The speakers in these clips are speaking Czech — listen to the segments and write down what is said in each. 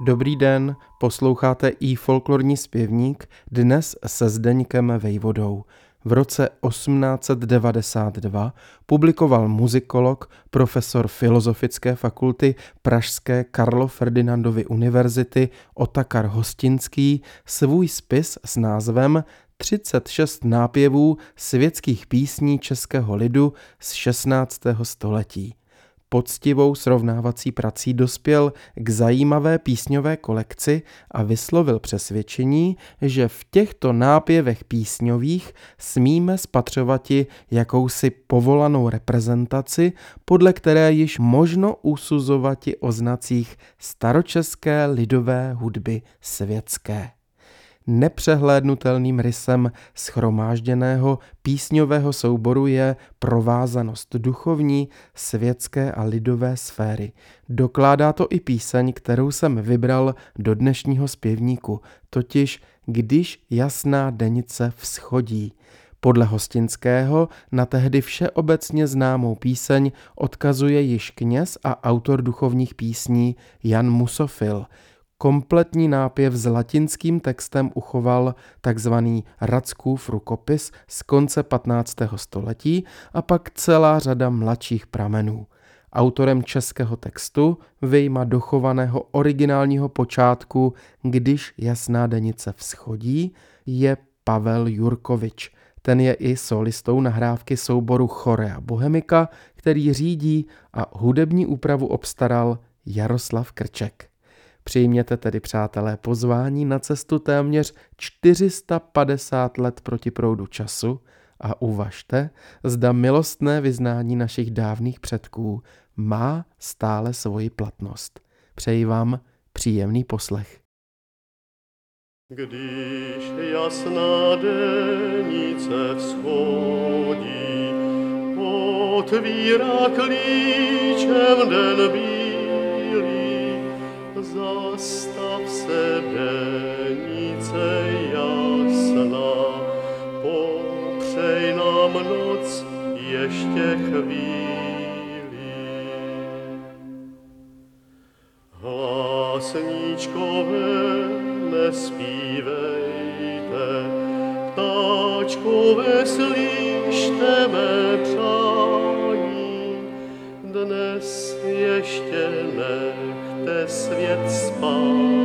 Dobrý den, posloucháte i folklorní zpěvník dnes se Zdeňkem Vejvodou. V roce 1892 publikoval muzikolog, profesor Filozofické fakulty Pražské Karlo Ferdinandovy univerzity Otakar Hostinský svůj spis s názvem 36 nápěvů světských písní českého lidu z 16. století poctivou srovnávací prací dospěl k zajímavé písňové kolekci a vyslovil přesvědčení, že v těchto nápěvech písňových smíme spatřovati jakousi povolanou reprezentaci, podle které již možno usuzovati o znacích staročeské lidové hudby světské nepřehlédnutelným rysem schromážděného písňového souboru je provázanost duchovní, světské a lidové sféry. Dokládá to i píseň, kterou jsem vybral do dnešního zpěvníku, totiž Když jasná denice vzchodí. Podle Hostinského na tehdy všeobecně známou píseň odkazuje již kněz a autor duchovních písní Jan Musofil – Kompletní nápěv s latinským textem uchoval tzv. Radskův rukopis z konce 15. století a pak celá řada mladších pramenů. Autorem českého textu, vyjma dochovaného originálního počátku Když jasná denice vzchodí, je Pavel Jurkovič. Ten je i solistou nahrávky souboru Chorea Bohemika, který řídí a hudební úpravu obstaral Jaroslav Krček. Přijměte tedy, přátelé, pozvání na cestu téměř 450 let proti proudu času a uvažte, zda milostné vyznání našich dávných předků má stále svoji platnost. Přeji vám příjemný poslech. Když jasná denice vzchodí, otvírá klíčem den bílý, se denice jasná, popřej nám noc ještě chvíli. Hlásníčkové nespívejte, ptáčkové slyšte mé přání, dnes ještě nech nechte svět spátí,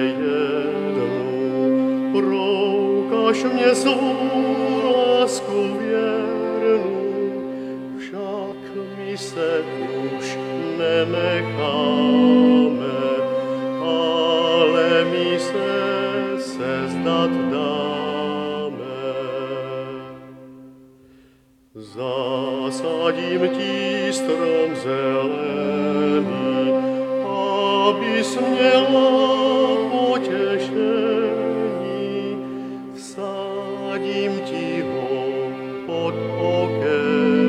jednou, Prokaž mě svou lásku věrnou, však mi se už nenecháme, ale mi se sezdat dáme. Zasadím ti strom zelený, abys měla Radim Cicho pod okiem.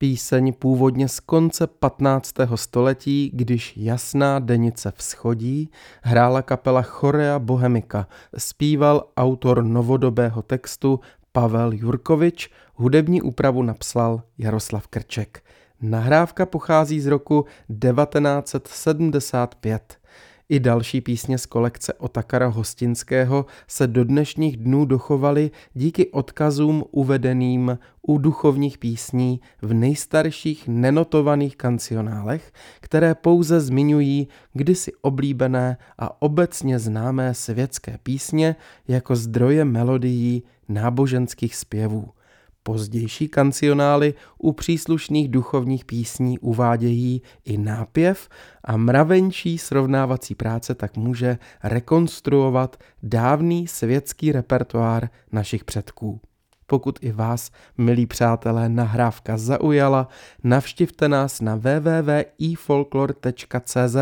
Píseň původně z konce 15. století, když jasná denice vzchodí, hrála kapela Chorea Bohemika, zpíval autor novodobého textu Pavel Jurkovič, hudební úpravu napsal Jaroslav Krček. Nahrávka pochází z roku 1975. I další písně z kolekce Otakara Hostinského se do dnešních dnů dochovaly díky odkazům uvedeným u duchovních písní v nejstarších nenotovaných kancionálech, které pouze zmiňují kdysi oblíbené a obecně známé světské písně jako zdroje melodií náboženských zpěvů. Pozdější kancionály u příslušných duchovních písní uvádějí i nápěv a mravenčí srovnávací práce tak může rekonstruovat dávný světský repertoár našich předků. Pokud i vás, milí přátelé, nahrávka zaujala, navštivte nás na www.ifolklor.cz,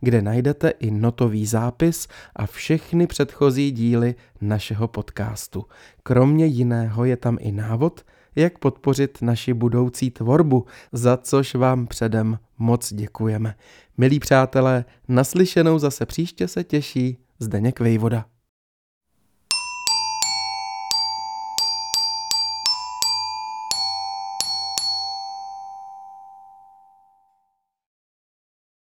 kde najdete i notový zápis a všechny předchozí díly našeho podcastu. Kromě jiného je tam i návod, jak podpořit naši budoucí tvorbu, za což vám předem moc děkujeme. Milí přátelé, naslyšenou zase příště se těší Zdeněk Vejvoda.